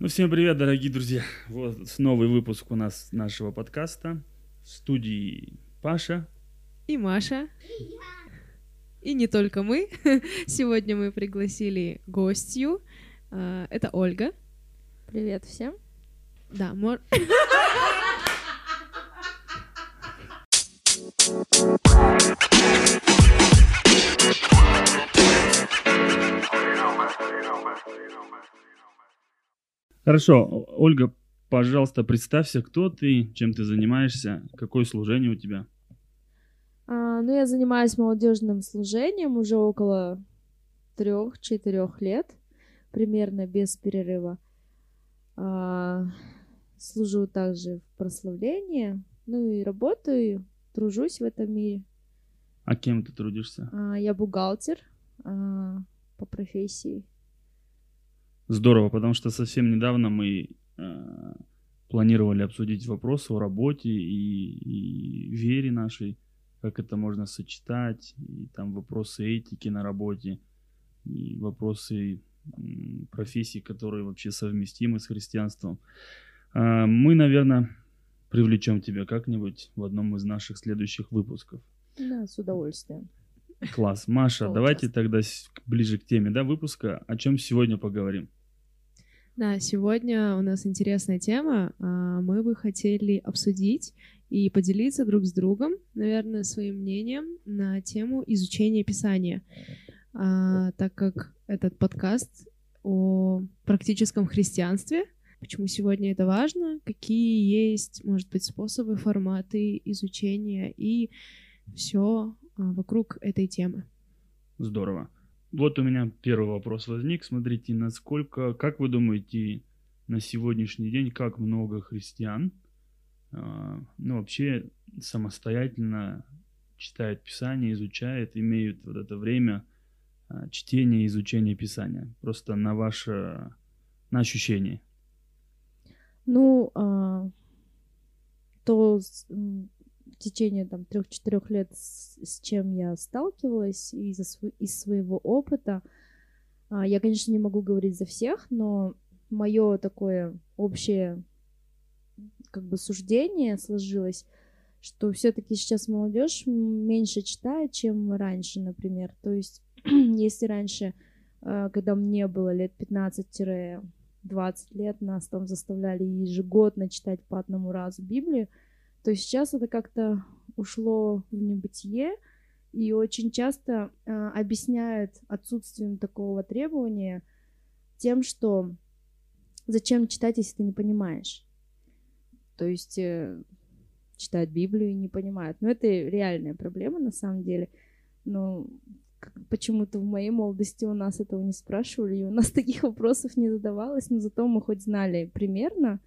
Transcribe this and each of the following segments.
Ну, всем привет, дорогие друзья. Вот новый выпуск у нас нашего подкаста. В студии Паша. И Маша. И не только мы. Сегодня мы пригласили гостью. А, Это Ольга. Привет всем. Да, мор... Хорошо, Ольга, пожалуйста, представься, кто ты, чем ты занимаешься, какое служение у тебя. А, ну, я занимаюсь молодежным служением уже около трех-четырех лет, примерно без перерыва. А, служу также в прославлении, ну и работаю, тружусь в этом мире. А кем ты трудишься? А, я бухгалтер а, по профессии. Здорово, потому что совсем недавно мы э, планировали обсудить вопросы о работе и, и вере нашей, как это можно сочетать, и там вопросы этики на работе, и вопросы м, профессий, которые вообще совместимы с христианством. А, мы, наверное, привлечем тебя как-нибудь в одном из наших следующих выпусков. Да, с удовольствием. Класс. Маша, давайте тогда ближе к теме да, выпуска. О чем сегодня поговорим? Да, сегодня у нас интересная тема. А, Мы бы хотели обсудить и поделиться друг с другом, наверное, своим мнением на тему изучения Писания. А, Так как этот подкаст о практическом христианстве, почему сегодня это важно, какие есть, может быть, способы, форматы изучения и все вокруг этой темы. Здорово. Вот у меня первый вопрос возник. Смотрите, насколько, как вы думаете, на сегодняшний день, как много христиан, а, ну, вообще самостоятельно читают Писание, изучают, имеют вот это время а, чтения изучения Писания? Просто на ваше, на ощущение. Ну, а, то течение там трех-четырех лет, с, с чем я сталкивалась из, из своего опыта, а, я, конечно, не могу говорить за всех, но мое такое общее как бы суждение сложилось, что все-таки сейчас молодежь меньше читает, чем раньше, например. То есть, если раньше, э, когда мне было лет 15 20 лет нас там заставляли ежегодно читать по одному разу Библию, то сейчас это как-то ушло в небытие, и очень часто э, объясняют отсутствием такого требования тем, что зачем читать, если ты не понимаешь. То есть э, читают Библию и не понимают. Но это реальная проблема на самом деле. Но почему-то в моей молодости у нас этого не спрашивали, и у нас таких вопросов не задавалось, но зато мы хоть знали примерно,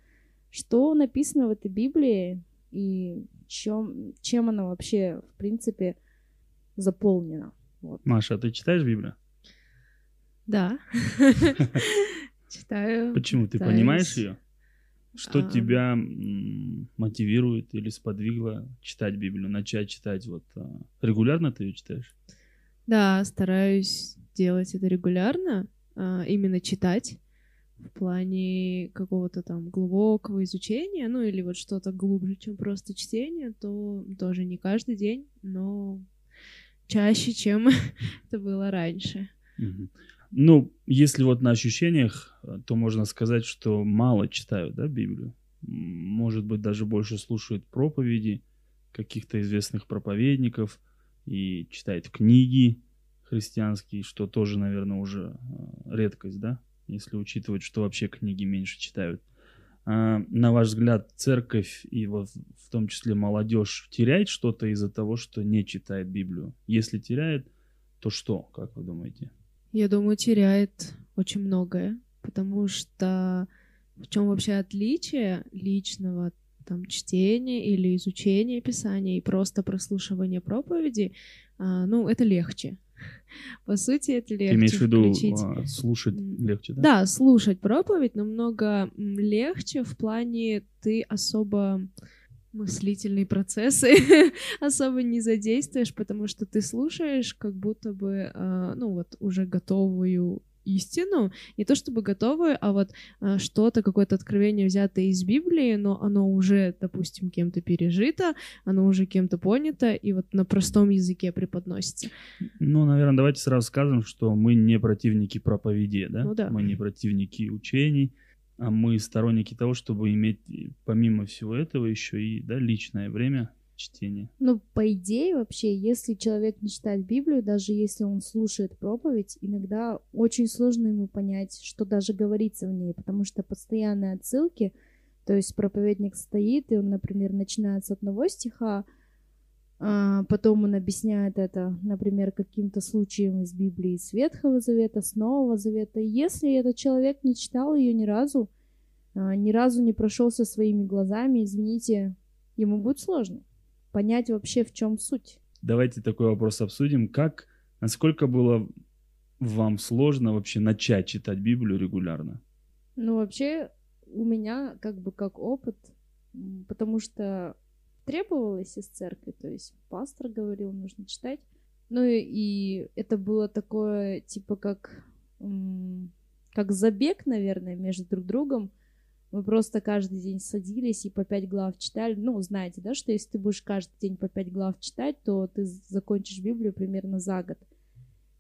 что написано в этой Библии и чем, чем она вообще, в принципе, заполнена. Вот. Маша, а ты читаешь Библию? Да. Читаю. Почему? Ты понимаешь ее? Что А. тебя мотивирует или сподвигло читать Библию, начать читать? Вот а, регулярно ты ее читаешь? Да, стараюсь делать это регулярно, именно читать в плане какого-то там глубокого изучения, ну или вот что-то глубже, чем просто чтение, то тоже не каждый день, но чаще, чем это было раньше. Ну, если вот на ощущениях, э, то можно сказать, что мало читают, да, Библию. Может быть, даже больше слушают проповеди каких-то известных проповедников и читают книги христианские, что тоже, наверное, уже э, редкость, да, если учитывать, что вообще книги меньше читают. А, на ваш взгляд, церковь и вот в том числе молодежь теряет что-то из-за того, что не читает Библию? Если теряет, то что, как вы думаете? Я думаю, теряет очень многое, потому что в чем вообще отличие личного там чтения или изучения Писания и просто прослушивания проповеди, а, ну, это легче. По сути, это легче Ты имеешь в виду включить. а, слушать легче, да? Да, слушать проповедь намного легче в плане ты особо мыслительные процессы особо не задействуешь, потому что ты слушаешь как будто бы, а, ну вот, уже готовую истину, не то чтобы готовую, а вот а, что-то, какое-то откровение взятое из Библии, но оно уже, допустим, кем-то пережито, оно уже кем-то понято, и вот на простом языке преподносится. Ну, наверное, давайте сразу скажем, что мы не противники проповеди, да? Ну да. Мы не противники учений, а мы сторонники того, чтобы иметь помимо всего этого еще и да, личное время чтения. Ну, по идее, вообще, если человек не читает Библию, даже если он слушает проповедь, иногда очень сложно ему понять, что даже говорится в ней, потому что постоянные отсылки, то есть проповедник стоит, и он, например, начинает с одного стиха, а потом он объясняет это, например, каким-то случаем из Библии с Ветхого Завета, с Нового Завета. Если этот человек не читал ее ни разу, а, ни разу не прошелся своими глазами, извините, ему будет сложно понять вообще, в чем суть. Давайте такой вопрос обсудим. Как, насколько было вам сложно вообще начать читать Библию регулярно? Ну, вообще, у меня как бы как опыт, потому что требовалось из церкви, то есть пастор говорил, нужно читать. Ну и, и это было такое, типа как, как забег, наверное, между друг другом, мы просто каждый день садились и по пять глав читали. Ну, знаете, да, что если ты будешь каждый день по пять глав читать, то ты закончишь Библию примерно за год.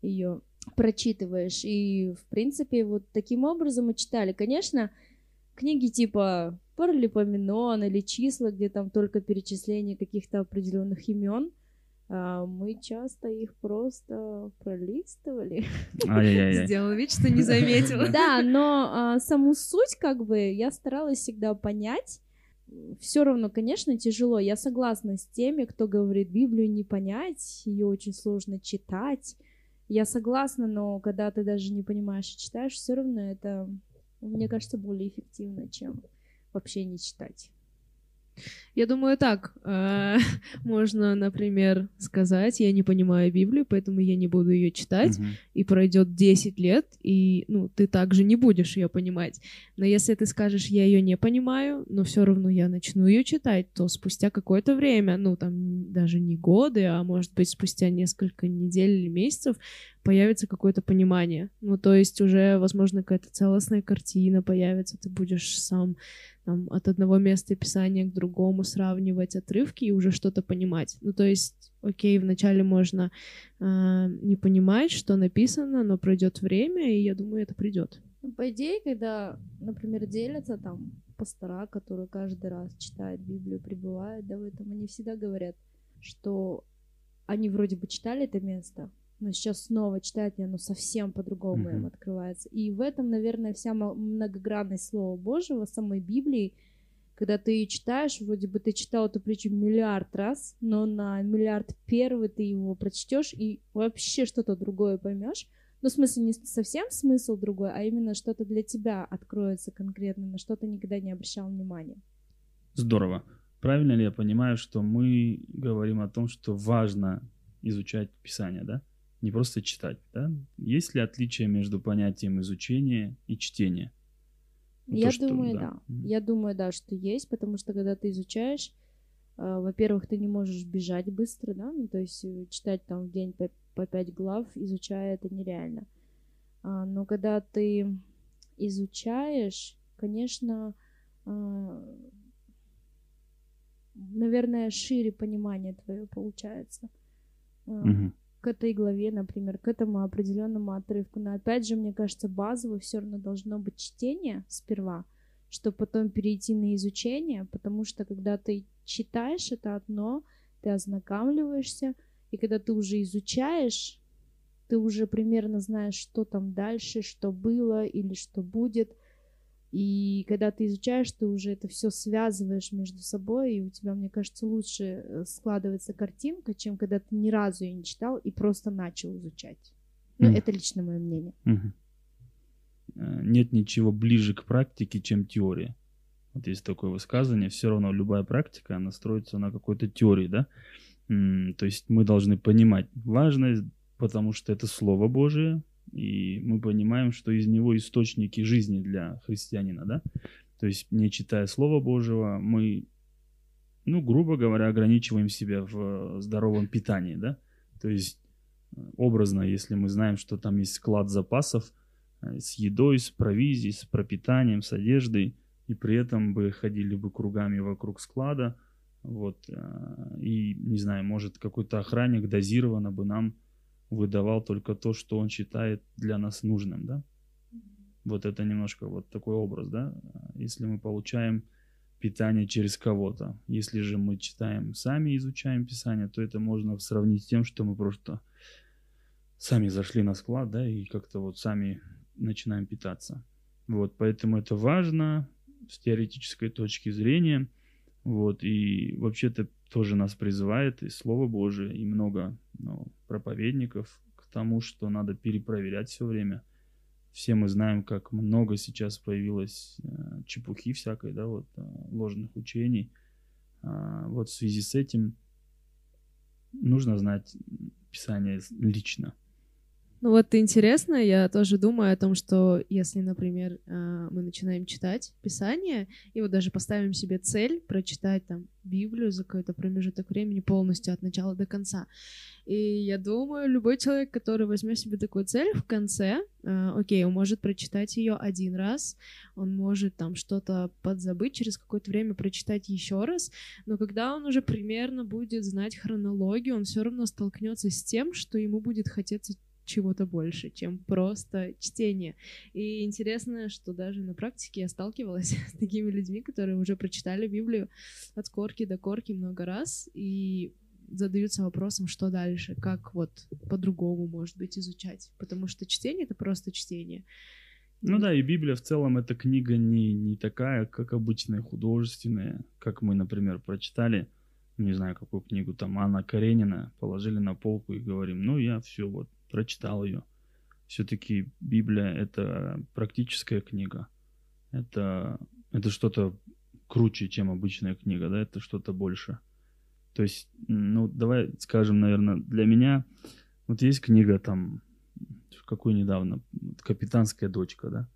Ее прочитываешь. И, в принципе, вот таким образом мы читали. Конечно, книги типа Паралипоменон или числа, где там только перечисление каких-то определенных имен — мы часто их просто пролистывали. Сделал вид, что не заметила. Да, но а, саму суть, как бы, я старалась всегда понять. Все равно, конечно, тяжело. Я согласна с теми, кто говорит, Библию не понять, ее очень сложно читать. Я согласна, но когда ты даже не понимаешь и читаешь, все равно это, мне кажется, более эффективно, чем вообще не читать. Я думаю, так э, можно, например, сказать, я не понимаю Библию, поэтому я не буду ее читать, угу. и пройдет 10 лет, и ну, ты также не будешь ее понимать. Но если ты скажешь, я ее не понимаю, но все равно я начну ее читать, то спустя какое-то время, ну там даже не годы, а может быть спустя несколько недель или месяцев, появится какое-то понимание. Ну, то есть уже, возможно, какая-то целостная картина появится, ты будешь сам там, от одного места писания к другому сравнивать отрывки и уже что-то понимать. Ну, то есть, окей, вначале можно э, не понимать, что написано, но пройдет время, и я думаю, это придет. Ну, по идее, когда, например, делятся там пастора, которые каждый раз читают Библию, пребывают, да, в этом, они всегда говорят, что они вроде бы читали это место, но сейчас снова читать, и оно совсем по-другому mm-hmm. им открывается. И в этом, наверное, вся многогранность Слова Божьего, самой Библии, когда ты ее читаешь, вроде бы ты читал эту притчу миллиард раз, но на миллиард первый ты его прочтешь и вообще что-то другое поймешь. Ну, в смысле, не совсем смысл другой, а именно что-то для тебя откроется конкретно, на что ты никогда не обращал внимания. Здорово. Правильно ли я понимаю, что мы говорим о том, что важно изучать Писание, да? Не просто читать, да? Есть ли отличие между понятием изучения и чтения? Я То, думаю, что, да. да. Я думаю, да, что есть, потому что когда ты изучаешь, э, во-первых, ты не можешь бежать быстро, да, ну, то есть э, читать там в день по, по 5 глав, изучая это нереально. А, но когда ты изучаешь, конечно, э, наверное, шире понимание твое получается. Угу к этой главе, например, к этому определенному отрывку. Но опять же, мне кажется, базово все равно должно быть чтение сперва, чтобы потом перейти на изучение, потому что когда ты читаешь это одно, ты ознакомливаешься, и когда ты уже изучаешь, ты уже примерно знаешь, что там дальше, что было или что будет, и когда ты изучаешь, ты уже это все связываешь между собой, и у тебя, мне кажется, лучше э, складывается картинка, чем когда ты ни разу ее не читал и просто начал изучать. Ну, mm. это лично мое мнение. Mm-hmm. Нет ничего ближе к практике, чем теория. Вот есть такое высказывание, все равно любая практика, она строится на какой-то теории, да? То есть мы должны понимать важность, потому что это Слово Божие, и мы понимаем, что из него источники жизни для христианина, да? То есть, не читая Слова Божьего, мы, ну, грубо говоря, ограничиваем себя в здоровом питании, да? То есть, образно, если мы знаем, что там есть склад запасов, э, с едой, с провизией, с пропитанием, с одеждой, и при этом бы ходили бы кругами вокруг склада, вот, э, и, не знаю, может, какой-то охранник дозированно бы нам выдавал только то, что он считает для нас нужным, да? Вот это немножко вот такой образ, да? Если мы получаем питание через кого-то. Если же мы читаем сами, изучаем Писание, то это можно сравнить с тем, что мы просто сами зашли на склад, да, и как-то вот сами начинаем питаться. Вот, поэтому это важно с теоретической точки зрения. Вот, и вообще-то тоже нас призывает и Слово Божие, и много ну, проповедников к тому, что надо перепроверять все время. Все мы знаем, как много сейчас появилось э, чепухи всякой, да, вот, э, ложных учений. А, вот в связи с этим нужно знать Писание лично. Ну вот интересно, я тоже думаю о том, что если, например, а, мы начинаем читать Писание, и вот даже поставим себе цель прочитать там Библию за какой-то промежуток времени полностью от начала до конца. И я думаю, любой человек, который возьмет себе такую цель в конце, э, окей, он может прочитать ее один раз, он может там что-то подзабыть, через какое-то время прочитать еще раз, но когда он уже примерно будет знать хронологию, он все равно столкнется с тем, что ему будет хотеться чего-то больше, чем просто чтение. И интересно, что даже на практике я сталкивалась с такими людьми, которые уже прочитали Библию от корки до корки много раз, и задаются вопросом, что дальше, как вот по-другому, может быть, изучать. Потому что чтение — это просто чтение. Ну да, и Библия в целом эта книга не, не такая, как обычная художественная, как мы, например, прочитали, не знаю, какую книгу там, Анна Каренина, положили на полку и говорим, ну я все вот прочитал ее. Все-таки Библия — это практическая книга. Это, это что-то круче, чем обычная книга, да, это что-то больше. То есть, ну, давай скажем, наверное, для меня, вот есть книга там, какой недавно, «Капитанская дочка», да,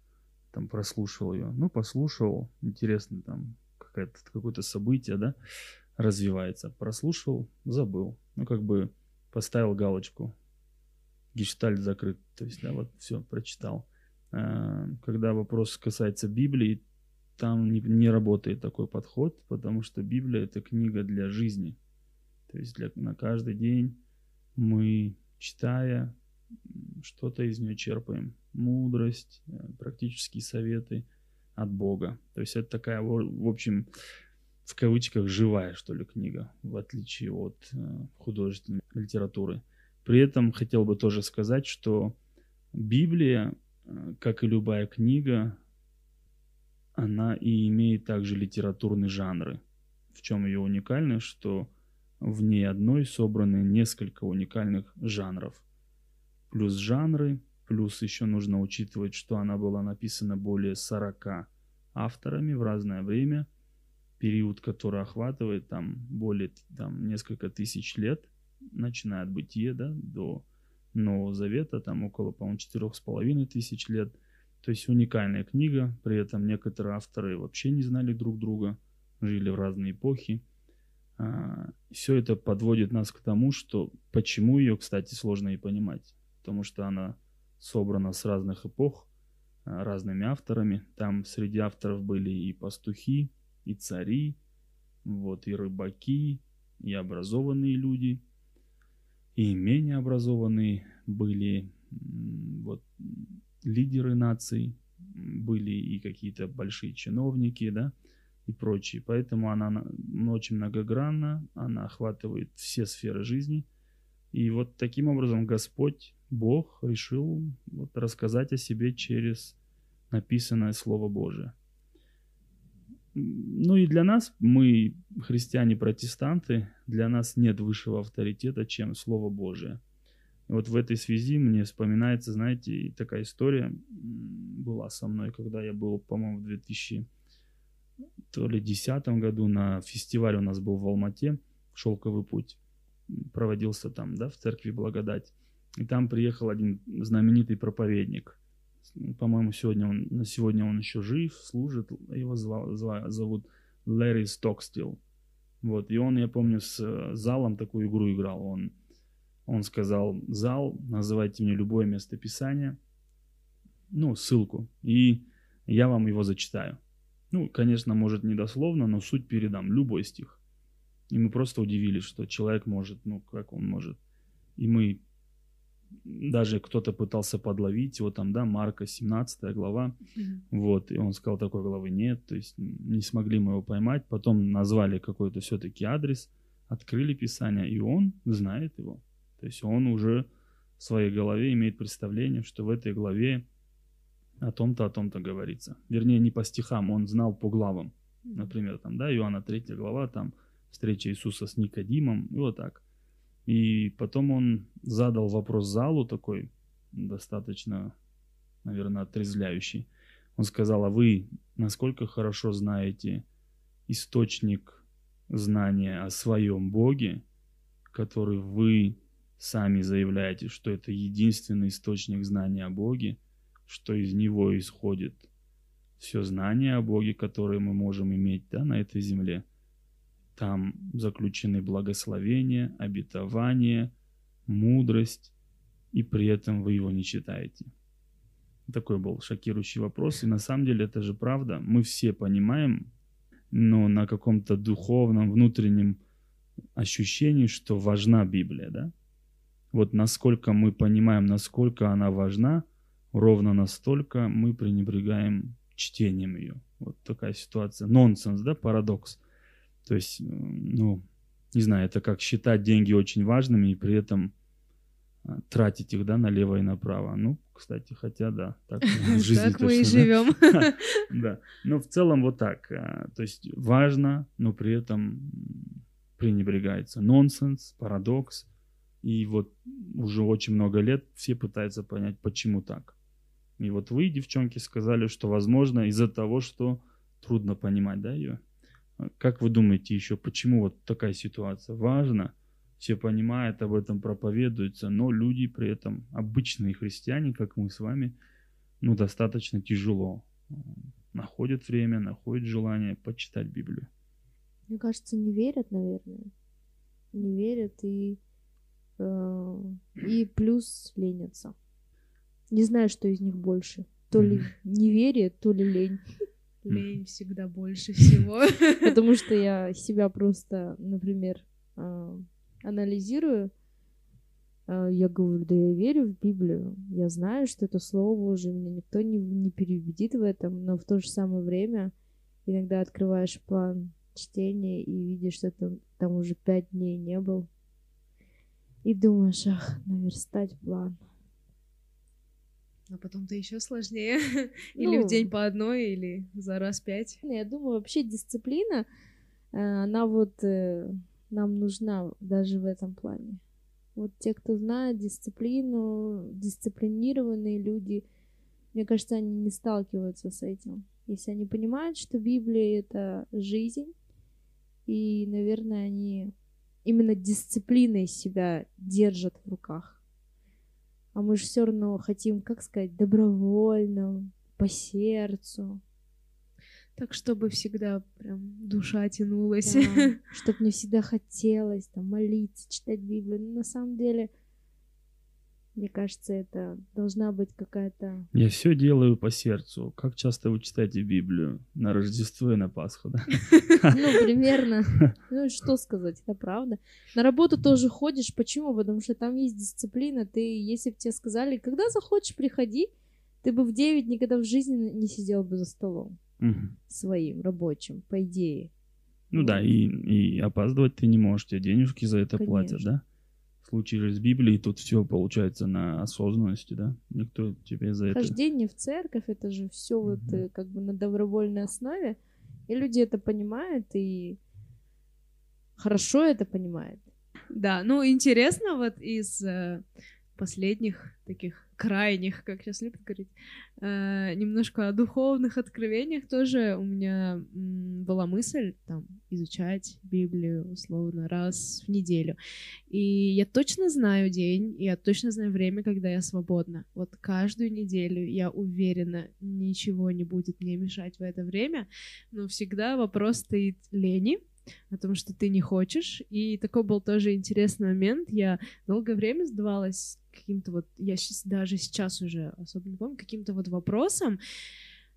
там прослушал ее, ну, послушал, интересно, там какое-то, какое-то событие, да, развивается, прослушал, забыл, ну, как бы поставил галочку, гештальт закрыт. То есть, да, вот все, прочитал. А, когда вопрос касается Библии, там не, не работает такой подход, потому что Библия это книга для жизни. То есть для, на каждый день мы, читая, что-то из нее черпаем. Мудрость, э, практические советы от Бога. То есть это такая, в общем, в кавычках живая, что ли, книга, в отличие от э, художественной литературы. При этом хотел бы тоже сказать, что Библия, э, как и любая книга, она и имеет также литературные жанры. В чем ее уникальность, что в ней одной собраны несколько уникальных жанров. Плюс жанры, плюс еще нужно учитывать, что она была написана более 40 авторами в разное время, период, который охватывает там более там, несколько тысяч лет – начиная от бытия, да, до Нового Завета, там около, по-моему, четырех с половиной тысяч лет. То есть уникальная книга, при этом некоторые авторы вообще не знали друг друга, жили в разные эпохи. А, Все это подводит нас к тому, что почему ее, кстати, сложно и понимать. Потому что она собрана с разных эпох, а, разными авторами. Там среди авторов были и пастухи, и цари, вот, и рыбаки, и образованные люди, и менее образованные были вот, лидеры наций, были и какие-то большие чиновники, да, и прочие. Поэтому она очень многогранна, она охватывает все сферы жизни. И вот таким образом Господь, Бог, решил вот рассказать о себе через написанное Слово Божие. Ну и для нас, мы христиане-протестанты, для нас нет высшего авторитета, чем Слово Божие. Вот в этой связи мне вспоминается, знаете, такая история была со мной, когда я был, по-моему, в 2010 году на фестивале у нас был в Алмате, «Шелковый путь». Проводился там, да, в церкви Благодать. И там приехал один знаменитый проповедник – по-моему, сегодня он, на сегодня он еще жив, служит. Его звал, звал, зовут Лэри Стокстил. Вот, и он, я помню, с э, залом такую игру играл. Он, он сказал, зал, называйте мне любое место Писания, ну, ссылку, и я вам его зачитаю. Ну, конечно, может, не дословно, но суть передам, любой стих. И мы просто удивились, что человек может, ну, как он может. И мы, даже кто-то пытался подловить его там, да, Марка, 17 глава, mm-hmm. вот, и он сказал, такой главы нет, то есть не смогли мы его поймать, потом назвали какой-то все-таки адрес, открыли Писание, и он знает его. То есть он уже в своей голове имеет представление, что в этой главе о том-то, о том-то говорится. Вернее, не по стихам, он знал по главам. Например, там, да, Иоанна 3 глава, там, встреча Иисуса с Никодимом, и вот так. И потом он задал вопрос залу такой, достаточно, наверное, отрезвляющий. Он сказал, а вы насколько хорошо знаете источник знания о своем Боге, который вы сами заявляете, что это единственный источник знания о Боге, что из него исходит все знание о Боге, которое мы можем иметь да, на этой земле. Там заключены благословения, обетование, мудрость, и при этом вы его не читаете. Такой был шокирующий вопрос. И на самом деле это же правда. Мы все понимаем, но на каком-то духовном, внутреннем ощущении, что важна Библия, да? Вот насколько мы понимаем, насколько она важна – ровно настолько мы пренебрегаем чтением ее. Вот такая ситуация. Нонсенс, да, парадокс. То есть, ну, не знаю, это как считать деньги очень важными и при этом а, тратить их, да, налево и направо. Ну, кстати, хотя, да, так в жизни Так мы и живем. Да, но в целом вот так. А, то есть важно, но при этом пренебрегается. Нонсенс, парадокс. И вот уже очень много лет все пытаются понять, почему так. И вот вы, девчонки, сказали, что возможно из-за того, что трудно понимать, да, ее. Как вы думаете еще, почему вот такая ситуация? Важно, все понимают, об этом проповедуются, но люди при этом, обычные христиане, как мы с вами, ну, достаточно тяжело находят время, находят желание почитать Библию. Мне кажется, не верят, наверное. Не верят и, э, и плюс ленятся. Не знаю, что из них больше. То ли неверие, то ли лень. Лень всегда больше всего. Потому что я себя просто, например, а, анализирую. А, я говорю, да я верю в Библию. Я знаю, что это Слово Божие. Меня никто не, не переубедит в этом. Но в то же самое время иногда открываешь план чтения и видишь, что там, там уже пять дней не был. И думаешь, ах, наверстать план. А потом-то еще сложнее. или в ну. день по одной, или за раз пять. Я думаю, вообще дисциплина, э, она вот э, нам нужна даже в этом плане. Вот те, кто знает дисциплину, дисциплинированные люди, мне кажется, они не сталкиваются с этим. Если они понимают, что Библия — это жизнь, и, наверное, они именно дисциплиной себя держат в руках а мы же все равно хотим, как сказать, добровольно, по сердцу. Так, чтобы всегда прям душа тянулась. Да, чтобы мне всегда хотелось там молиться, читать Библию. Но на самом деле мне кажется, это должна быть какая-то... Я все делаю по сердцу. Как часто вы читаете Библию? На Рождество и на Пасху, да? Ну, примерно. Ну, что сказать, это правда. На работу тоже ходишь. Почему? Потому что там есть дисциплина. Ты, если бы тебе сказали, когда захочешь, приходи, ты бы в 9 никогда в жизни не сидел бы за столом своим рабочим, по идее. Ну да, и, и опаздывать ты не можешь, тебе денежки за это платят, да? Случае же с Библией тут все получается на осознанности, да? Никто тебе за это... Хождение в церковь, это же все mm-hmm. вот э, как бы на добровольной основе, и люди это понимают, и хорошо это понимают. Да, ну интересно вот из э, последних таких крайних, как сейчас любят говорить, э, немножко о духовных откровениях тоже у меня была мысль там изучать Библию условно раз в неделю. И я точно знаю день, я точно знаю время, когда я свободна. Вот каждую неделю я уверена, ничего не будет мне мешать в это время, но всегда вопрос стоит лени, о том, что ты не хочешь. И такой был тоже интересный момент. Я долгое время задавалась каким-то вот, я сейчас, даже сейчас уже особо не помню, каким-то вот вопросом,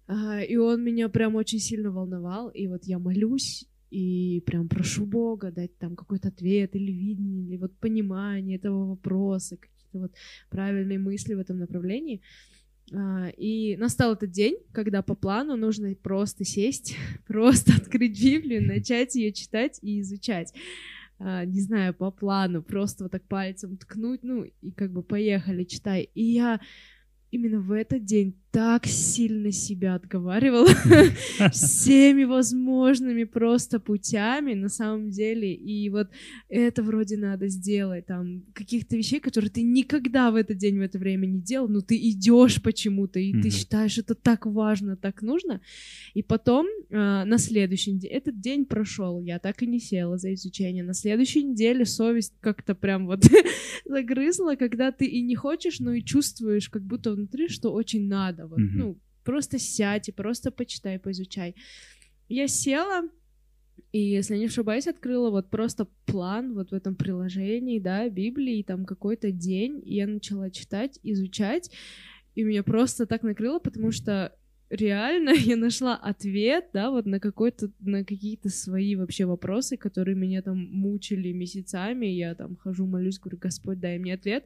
а, и он меня прям очень сильно волновал, и вот я молюсь, и прям прошу Бога дать там какой-то ответ или видение, или вот понимание этого вопроса, какие-то вот правильные мысли в этом направлении. И настал этот день, когда по плану нужно просто сесть, просто открыть Библию, начать ее читать и изучать. А, не знаю, по плану, просто вот так пальцем ткнуть, ну, и как бы поехали, читай. И я именно в этот день так сильно себя отговаривала всеми возможными просто путями на самом деле. И вот это вроде надо сделать, там, каких-то вещей, которые ты никогда в этот день, в это время не делал, но ты идешь почему-то, и ты считаешь это так важно, так нужно. И потом э, на следующий день, этот день прошел, я так и не села за изучение. На следующей неделе совесть как-то прям вот загрызла, когда ты и не хочешь, но и чувствуешь как будто внутри, что очень надо. Вот, mm-hmm. Ну, просто сядь и просто почитай, поизучай. Я села, и, если не ошибаюсь, открыла вот просто план вот в этом приложении, да, Библии, там какой-то день, и я начала читать, изучать, и меня просто так накрыло, потому что реально я нашла ответ, да, вот на какой-то, на какие-то свои вообще вопросы, которые меня там мучили месяцами, я там хожу, молюсь, говорю, Господь, дай мне ответ,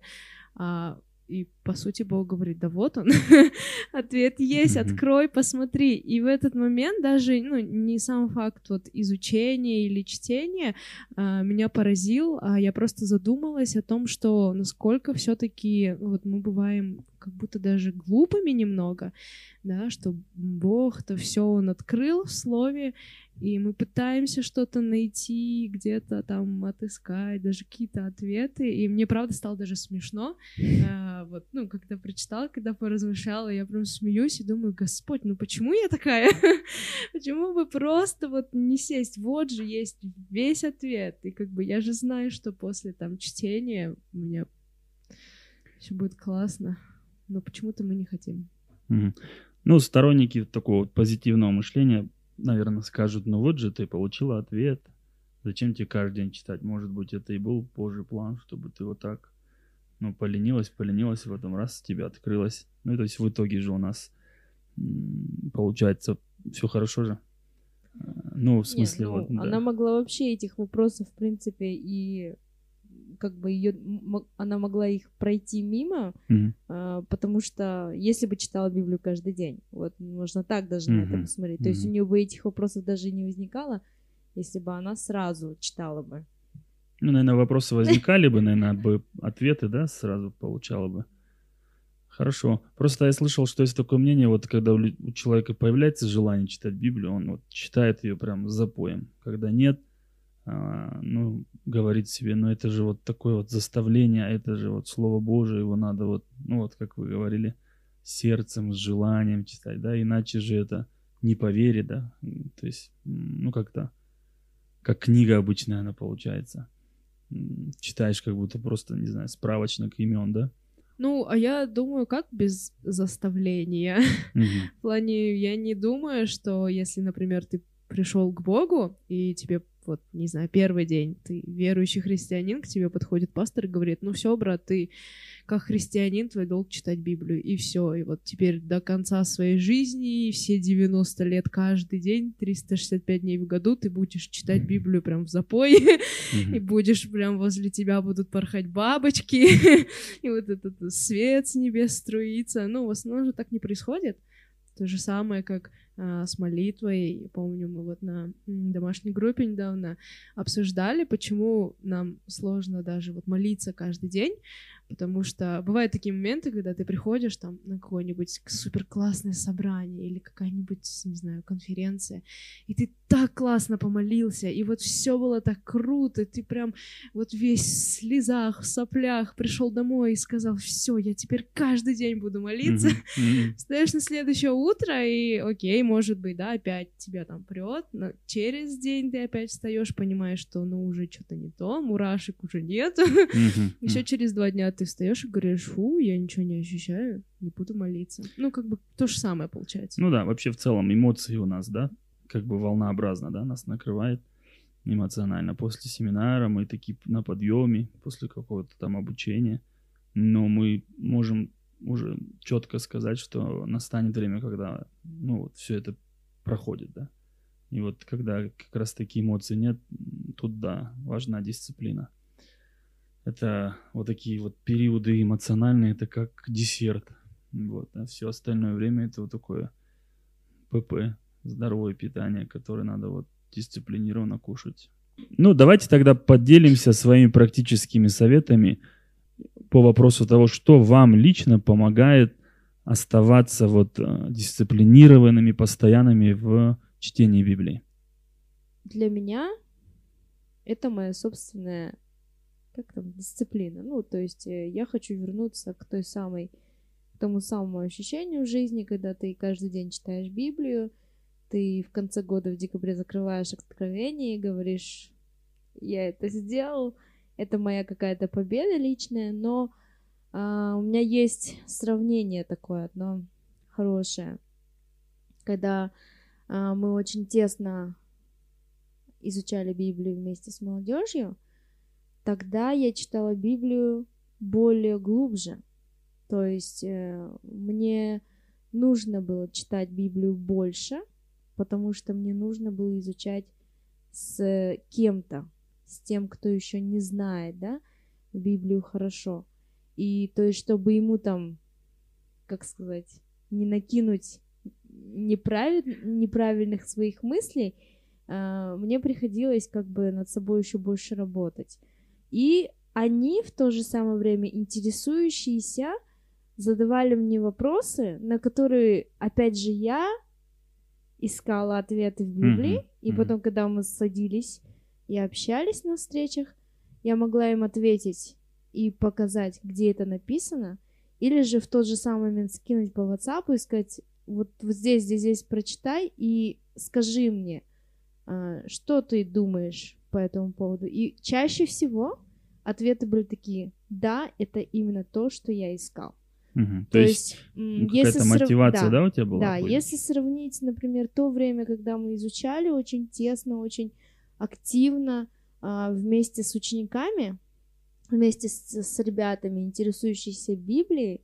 а и, по сути, Бог говорит, да вот он, ответ есть, открой, посмотри. И в этот момент даже, ну, не сам факт вот изучения или чтения а, меня поразил, а я просто задумалась о том, что насколько все таки вот мы бываем как будто даже глупыми немного, да, что Бог-то все Он открыл в Слове, и мы пытаемся что-то найти, где-то там отыскать, даже какие-то ответы, и мне, правда, стало даже смешно, а, вот, ну, когда прочитала, когда поразмышляла, я прям смеюсь и думаю, Господь, ну почему я такая? почему бы просто вот не сесть? Вот же есть весь ответ, и как бы я же знаю, что после там чтения у меня все будет классно но почему-то мы не хотим. Ну, сторонники такого позитивного мышления, наверное, скажут, ну вот же ты получила ответ, зачем тебе каждый день читать? Может быть, это и был позже план, чтобы ты вот так, ну, поленилась, поленилась, в этом раз тебе открылось. Ну, и то есть в итоге же у нас получается все хорошо же. А, ну, в смысле, Нет, ну, вот. Она могла вообще этих вопросов, в принципе, и как бы ее она могла их пройти мимо, mm-hmm. а, потому что если бы читала Библию каждый день, вот можно так даже mm-hmm. на это посмотреть. Mm-hmm. То есть у нее бы этих вопросов даже не возникало, если бы она сразу читала бы. Ну, наверное, вопросы возникали бы, наверное, бы ответы, да, сразу получала бы. Хорошо. Просто я слышал, что есть такое мнение, вот когда у человека появляется желание читать Библию, он вот читает ее прям с запоем. Когда нет, ну, говорит себе, ну это же вот такое вот заставление, это же вот Слово Божие, его надо вот, ну вот как вы говорили, сердцем, с желанием читать, да, иначе же это не по вере, да, то есть, ну как-то, как книга обычная она получается. Читаешь как будто просто, не знаю, справочник имен, да? Ну, а я думаю, как без заставления? В плане, я не думаю, что если, например, ты пришел к Богу, и тебе вот, не знаю, первый день, ты верующий христианин, к тебе подходит пастор и говорит, ну все, брат, ты как христианин, твой долг читать Библию, и все, и вот теперь до конца своей жизни, все 90 лет каждый день, 365 дней в году ты будешь читать Библию прям в запой, и будешь прям возле тебя будут порхать бабочки, и вот этот свет с небес струится, ну, в основном же так не происходит, то же самое, как а, с молитвой. Помню, мы вот на домашней группе недавно обсуждали, почему нам сложно даже вот молиться каждый день, потому что бывают такие моменты, когда ты приходишь там на какое-нибудь супер классное собрание или какая-нибудь, не знаю, конференция, и ты так классно помолился, и вот все было так круто, ты прям вот весь в слезах, в соплях пришел домой и сказал, все, я теперь каждый день буду молиться. Mm-hmm. Встаешь на следующее утро, и окей, может быть, да, опять тебя там прет, но через день ты опять встаешь, понимаешь, что ну уже что-то не то, мурашек уже нет. Mm-hmm. Еще через два дня ты встаешь и говоришь, фу, я ничего не ощущаю, не буду молиться. Ну, как бы то же самое получается. Ну да, вообще в целом эмоции у нас, да, как бы волнообразно, да, нас накрывает. эмоционально. После семинара мы такие на подъеме, после какого-то там обучения. Но мы можем уже четко сказать, что настанет время, когда ну, вот все это проходит, да. И вот когда как раз такие эмоции нет, тут да, важна дисциплина. Это вот такие вот периоды эмоциональные, это как десерт. Вот, а все остальное время это вот такое ПП, здоровое питание, которое надо вот дисциплинированно кушать. Ну, давайте тогда поделимся своими практическими советами по вопросу того, что вам лично помогает оставаться вот э, дисциплинированными, постоянными в чтении Библии. Для меня это моя собственная как там, дисциплина. Ну, то есть э, я хочу вернуться к той самой, к тому самому ощущению в жизни, когда ты каждый день читаешь Библию, ты в конце года в декабре закрываешь откровение и говоришь, я это сделал, это моя какая-то победа личная, но а, у меня есть сравнение такое одно хорошее, когда а, мы очень тесно изучали Библию вместе с молодежью, тогда я читала Библию более глубже. То есть э, мне нужно было читать Библию больше, потому что мне нужно было изучать с кем-то, с тем, кто еще не знает, да, Библию хорошо. И то есть, чтобы ему там, как сказать, не накинуть неправиль... неправильных своих мыслей, э, мне приходилось как бы над собой еще больше работать. И они в то же самое время интересующиеся задавали мне вопросы, на которые, опять же, я искала ответы в Библии, mm-hmm. и потом, когда мы садились и общались на встречах, я могла им ответить и показать, где это написано, или же в тот же самый момент скинуть по WhatsApp и сказать, вот, вот здесь, здесь, здесь прочитай и скажи мне, а, что ты думаешь по этому поводу. И чаще всего ответы были такие, да, это именно то, что я искал. Угу. То, то есть, ну, какая-то срав... мотивация, да, да, у тебя была? Да, если сравнить, например, то время, когда мы изучали очень тесно, очень активно а, вместе с учениками, вместе с, с ребятами, интересующимися Библией,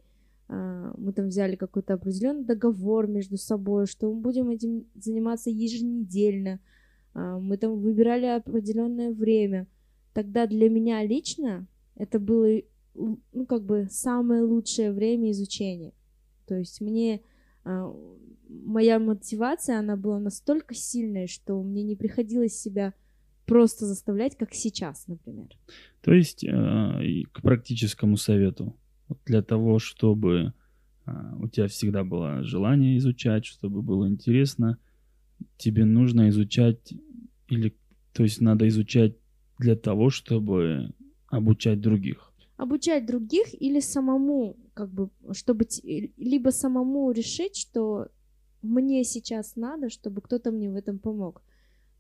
а, мы там взяли какой-то определенный договор между собой, что мы будем этим заниматься еженедельно, а, мы там выбирали определенное время. Тогда для меня лично это было, ну, как бы самое лучшее время изучения. То есть мне а, моя мотивация, она была настолько сильная, что мне не приходилось себя просто заставлять, как сейчас, например. То есть э, к практическому совету для того, чтобы а, у тебя всегда было желание изучать, чтобы было интересно, тебе нужно изучать или, то есть надо изучать для того, чтобы обучать других. Обучать других или самому, как бы, чтобы либо самому решить, что мне сейчас надо, чтобы кто-то мне в этом помог.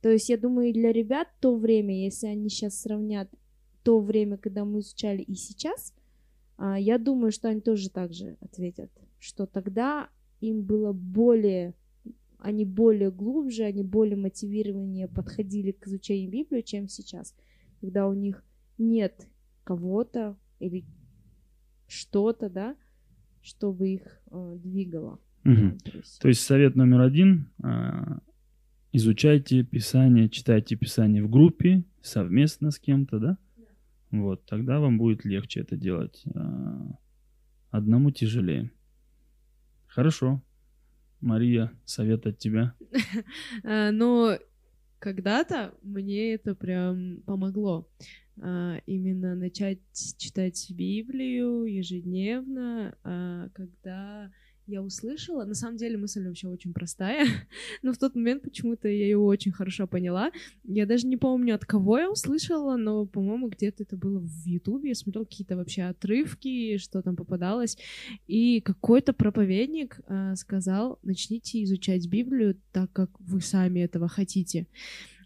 То есть я думаю, для ребят то время, если они сейчас сравнят то время, когда мы изучали и сейчас, а, я думаю, что они тоже так же ответят, что тогда им было более, они более глубже, они более мотивированнее подходили к изучению Библии, чем сейчас, когда у них нет кого-то или что-то, да, чтобы их э, двигало. Угу. то, есть... то есть совет номер один э, изучайте Писание, читайте Писание в группе, совместно с кем-то, да? Вот, тогда вам будет легче это делать. А, одному тяжелее. Хорошо. Мария, совет от тебя. А, но когда-то мне это прям помогло. А, именно начать читать Библию ежедневно, когда я услышала. На самом деле мысль вообще очень простая, но в тот момент почему-то я ее очень хорошо поняла. Я даже не помню, от кого я услышала, но, по-моему, где-то это было в Ютубе. Я смотрела какие-то вообще отрывки, что там попадалось. И какой-то проповедник э, сказал, начните изучать Библию так, как вы сами этого хотите.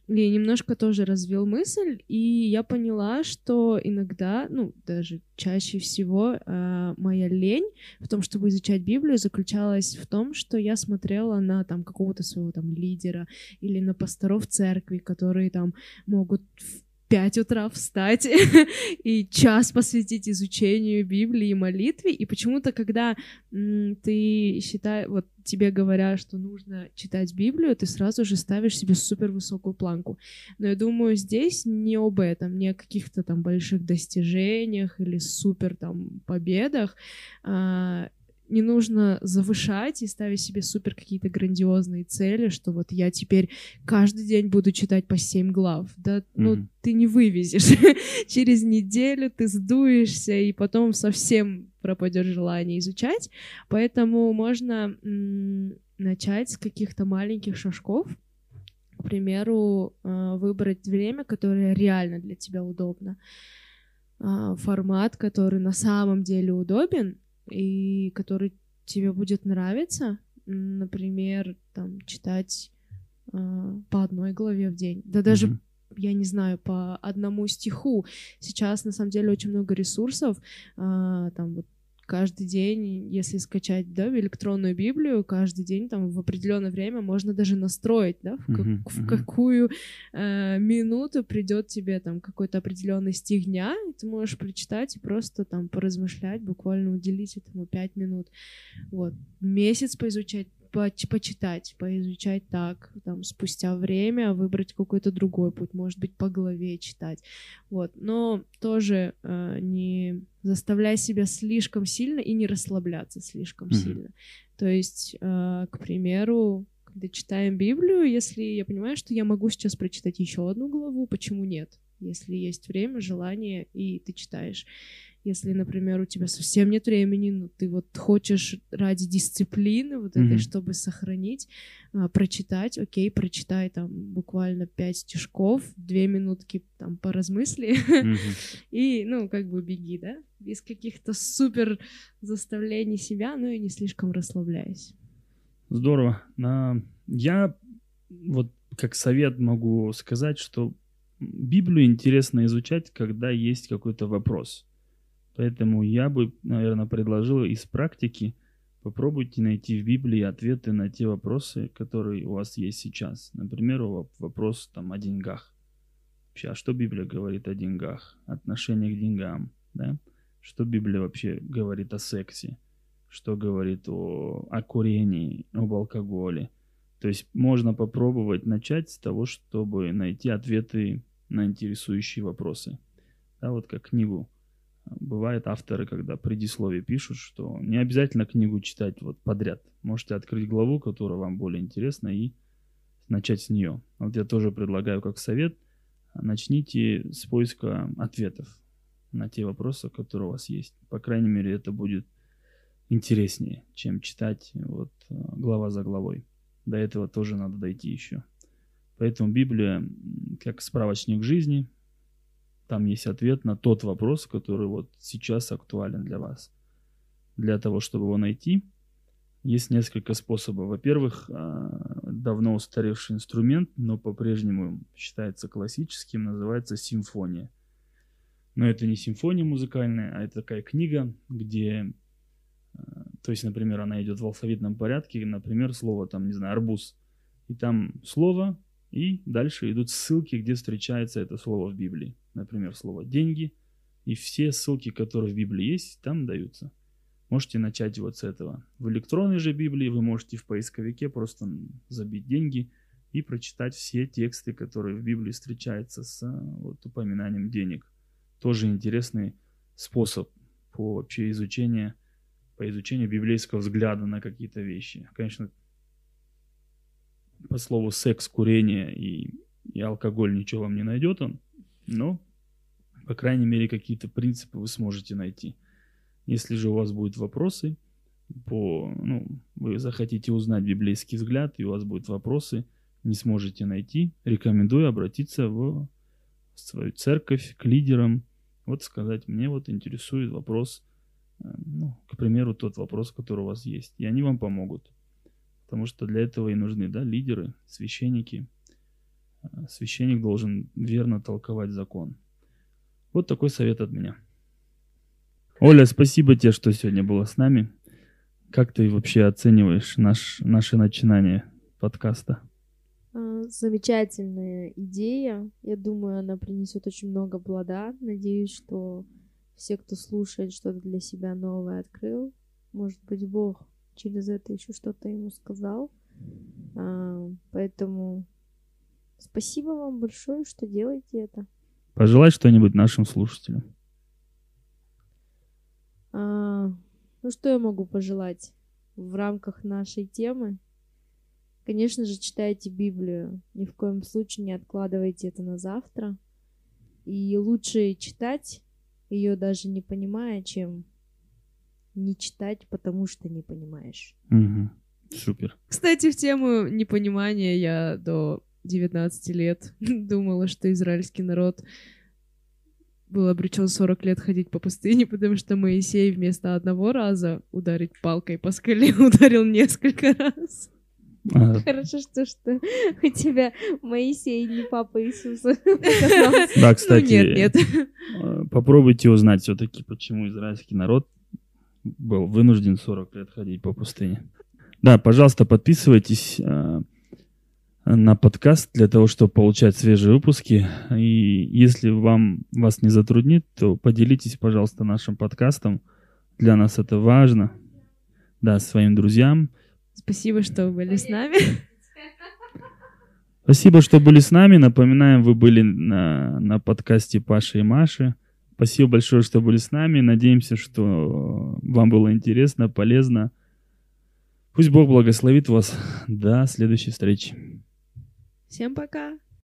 И немножко тоже развил мысль, и я поняла, что иногда, ну, даже чаще всего э, моя лень в том, чтобы изучать Библию, заключалась в том, что я смотрела на там какого-то своего там лидера или на пасторов церкви, которые там могут в 5 утра встать и час посвятить изучению Библии и молитве. И почему-то, когда ты считаешь, вот тебе говорят, что нужно читать Библию, ты сразу же ставишь себе супер высокую планку. Но я думаю, здесь не об этом, не о каких-то там больших достижениях или супер там победах. А, не нужно завышать и ставить себе супер какие-то грандиозные цели, что вот я теперь каждый день буду читать по 7 глав. Да, ну, mm-hmm. ты не вывезешь. Через неделю ты сдуешься, и потом совсем пропадет желание изучать. Поэтому можно м- начать с каких-то маленьких шажков. К примеру, э, выбрать время, которое реально для тебя удобно. Э, формат, который на самом деле удобен, и который тебе будет нравиться, например, там читать э, по одной главе в день, да даже mm-hmm я не знаю, по одному стиху. Сейчас, на самом деле, очень много ресурсов. А, там вот каждый день, если скачать, да, электронную Библию, каждый день там в определенное время можно даже настроить, да, в, как, uh-huh, в какую э, минуту придет тебе там какой-то определенный стих дня, и ты можешь прочитать и просто там поразмышлять, буквально уделить этому пять минут. Вот. Месяц поизучать почитать, поизучать так, там, спустя время выбрать какой-то другой путь, может быть, по главе читать, вот, но тоже э, не заставляй себя слишком сильно и не расслабляться слишком mm-hmm. сильно, то есть, э, к примеру, когда читаем Библию, если я понимаю, что я могу сейчас прочитать еще одну главу, почему нет? Если есть время, желание, и ты читаешь. Если, например, у тебя совсем нет времени, но ты вот хочешь ради дисциплины вот mm-hmm. этой, чтобы сохранить, а, прочитать, окей, прочитай там буквально пять стишков, две минутки там поразмысли, mm-hmm. и, ну, как бы беги, да, без каких-то супер заставлений себя, ну и не слишком расслабляясь. Здорово. А, я вот как совет могу сказать, что Библию интересно изучать, когда есть какой-то вопрос. Поэтому я бы, наверное, предложил из практики попробуйте найти в Библии ответы на те вопросы, которые у вас есть сейчас. Например, вопрос там о деньгах. Вообще, а что Библия говорит о деньгах, отношение к деньгам, да? Что Библия вообще говорит о сексе, что говорит о, о курении, об алкоголе. То есть можно попробовать начать с того, чтобы найти ответы на интересующие вопросы. Да, вот как книгу Бывает авторы, когда предисловие пишут, что не обязательно книгу читать вот подряд. Можете открыть главу, которая вам более интересна, и начать с нее. Вот я тоже предлагаю как совет, начните с поиска ответов на те вопросы, которые у вас есть. По крайней мере, это будет интереснее, чем читать вот э, глава за главой. До этого тоже надо дойти еще. Поэтому Библия как справочник жизни, там есть ответ на тот вопрос, который вот сейчас актуален для вас. Для того, чтобы его найти, есть несколько способов. Во-первых, а, давно устаревший инструмент, но по-прежнему считается классическим, называется симфония. Но это не симфония музыкальная, а это такая книга, где, а, то есть, например, она идет в алфавитном порядке, например, слово там, не знаю, арбуз. И там слово, и дальше идут ссылки, где встречается это слово в Библии например, слово «деньги», и все ссылки, которые в Библии есть, там даются. Можете начать вот с этого. В электронной же Библии вы можете в поисковике просто забить деньги и прочитать все тексты, которые в Библии встречаются с вот, упоминанием денег. Тоже интересный способ по вообще изучению, по изучению библейского взгляда на какие-то вещи. Конечно, по слову секс, курение и, и алкоголь ничего вам не найдет он, но, по крайней мере, какие-то принципы вы сможете найти. Если же у вас будут вопросы, по, ну, вы захотите узнать библейский взгляд, и у вас будут вопросы, не сможете найти, рекомендую обратиться в свою церковь, к лидерам, вот сказать, мне вот интересует вопрос, э, ну, к примеру, тот вопрос, который у вас есть, и они вам помогут. Потому что для этого и нужны, да, лидеры, священники, э, священник должен верно толковать закон. Вот такой совет от меня. Оля, спасибо тебе, что сегодня была с нами. Как ты вообще оцениваешь наш, наше начинание подкаста? А, замечательная идея. Я думаю, она принесет очень много плода. Надеюсь, что все, кто слушает, что-то для себя новое открыл. Может быть, Бог через это еще что-то ему сказал. А, поэтому спасибо вам большое, что делаете это. Пожелать что-нибудь нашим слушателям. А, ну, что я могу пожелать в рамках нашей темы? Конечно же, читайте Библию. Ни в коем случае не откладывайте это на завтра. И лучше читать ее даже не понимая, чем не читать, потому что не понимаешь. Угу. Супер. Кстати, в тему непонимания я до 19 лет думала, что израильский народ был обречен 40 лет ходить по пустыне, потому что Моисей вместо одного раза ударить палкой по скале ударил несколько раз. А... Хорошо, что, что у тебя Моисей не папа Иисуса. Да, кстати, ну, нет, нет. Э, попробуйте узнать все-таки, почему израильский народ был вынужден 40 лет ходить по пустыне. Да, пожалуйста, подписывайтесь э, на подкаст для того, чтобы получать свежие выпуски. И если вам вас не затруднит, то поделитесь, пожалуйста, нашим подкастом. Для нас это важно. Да, своим друзьям. Спасибо, что были с нами. Спасибо, что были с нами. Напоминаем, вы были на, на подкасте Паши и Маши. Спасибо большое, что были с нами. Надеемся, что вам было интересно, полезно. Пусть Бог благословит вас. До следующей встречи. Всем пока!